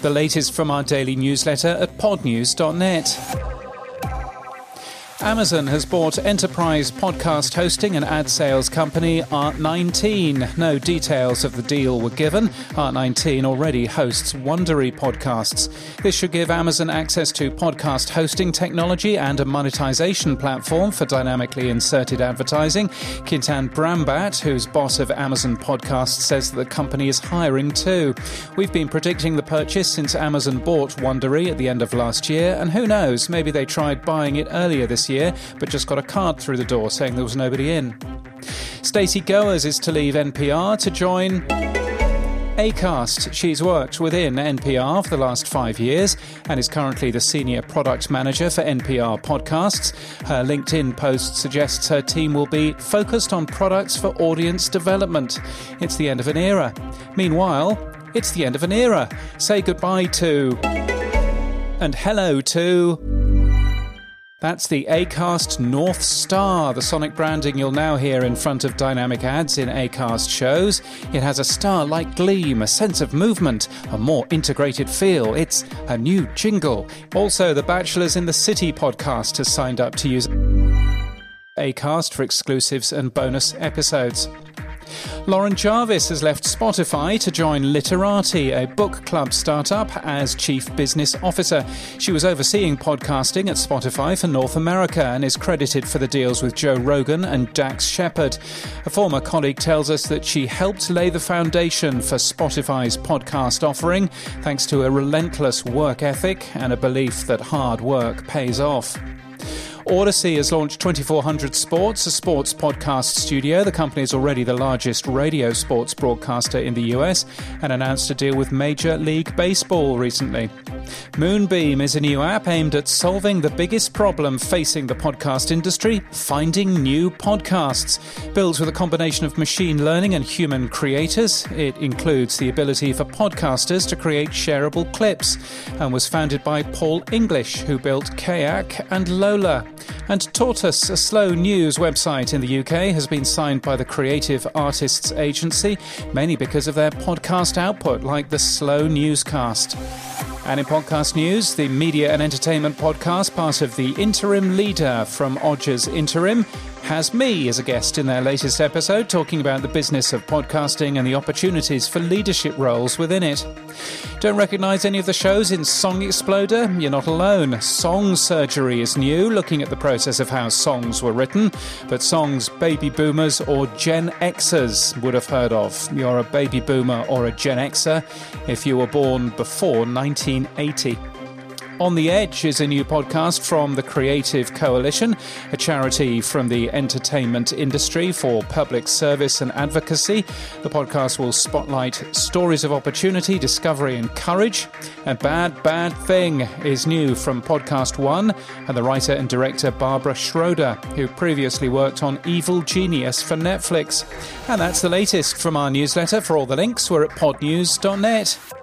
The latest from our daily newsletter at podnews.net. Amazon has bought enterprise podcast hosting and ad sales company Art19. No details of the deal were given. Art19 already hosts Wondery podcasts. This should give Amazon access to podcast hosting technology and a monetization platform for dynamically inserted advertising. Kintan Brahmbhatt, who's boss of Amazon Podcasts, says that the company is hiring too. We've been predicting the purchase since Amazon bought Wondery at the end of last year, and who knows, maybe they tried buying it earlier this year, but just got a card through the door saying there was nobody in. Stacey Goers is to leave NPR to join. Acast. She's worked within NPR for the last five years and is currently the senior product manager for NPR podcasts. Her LinkedIn post suggests her team will be focused on products for audience development. It's the end of an era. Meanwhile, it's the end of an era. Say goodbye to. And hello to. That's the Acast North Star, the sonic branding you'll now hear in front of dynamic ads in Acast shows. It has a star like gleam, a sense of movement, a more integrated feel. It's a new jingle. Also, the Bachelors in the City podcast has signed up to use Acast for exclusives and bonus episodes. Lauren Jarvis has left Spotify to join Literati, a book club startup, as Chief Business Officer. She was overseeing podcasting at Spotify for North America and is credited for the deals with Joe Rogan and Dax Shepard. A former colleague tells us that she helped lay the foundation for Spotify's podcast offering thanks to a relentless work ethic and a belief that hard work pays off. Audacy has launched 2400 Sports, a sports podcast studio. The company is already the largest radio sports broadcaster in the US and announced a deal with Major League Baseball recently. Moonbeam is a new app aimed at solving the biggest problem facing the podcast industry finding new podcasts. Built with a combination of machine learning and human creators, it includes the ability for podcasters to create shareable clips and was founded by Paul English, who built Kayak and Lola. And Tortoise, a slow news website in the UK, has been signed by the Creative Artists Agency, mainly because of their podcast output, like the Slow Newscast. And in podcast news, the media and entertainment podcast, part of the interim leader from Odgers Interim, has me as a guest in their latest episode, talking about the business of podcasting and the opportunities for leadership roles within it. Don't recognize any of the shows in Song Exploder? You're not alone. Song Surgery is new, looking at the process of how songs were written, but songs baby boomers or Gen Xers would have heard of. You're a baby boomer or a Gen Xer if you were born before 1980. On the Edge is a new podcast from the Creative Coalition, a charity from the entertainment industry for public service and advocacy. The podcast will spotlight stories of opportunity, discovery, and courage. A Bad Bad Thing is new from Podcast One and the writer and director Barbara Schroeder, who previously worked on Evil Genius for Netflix. And that's the latest from our newsletter. For all the links, we're at podnews.net.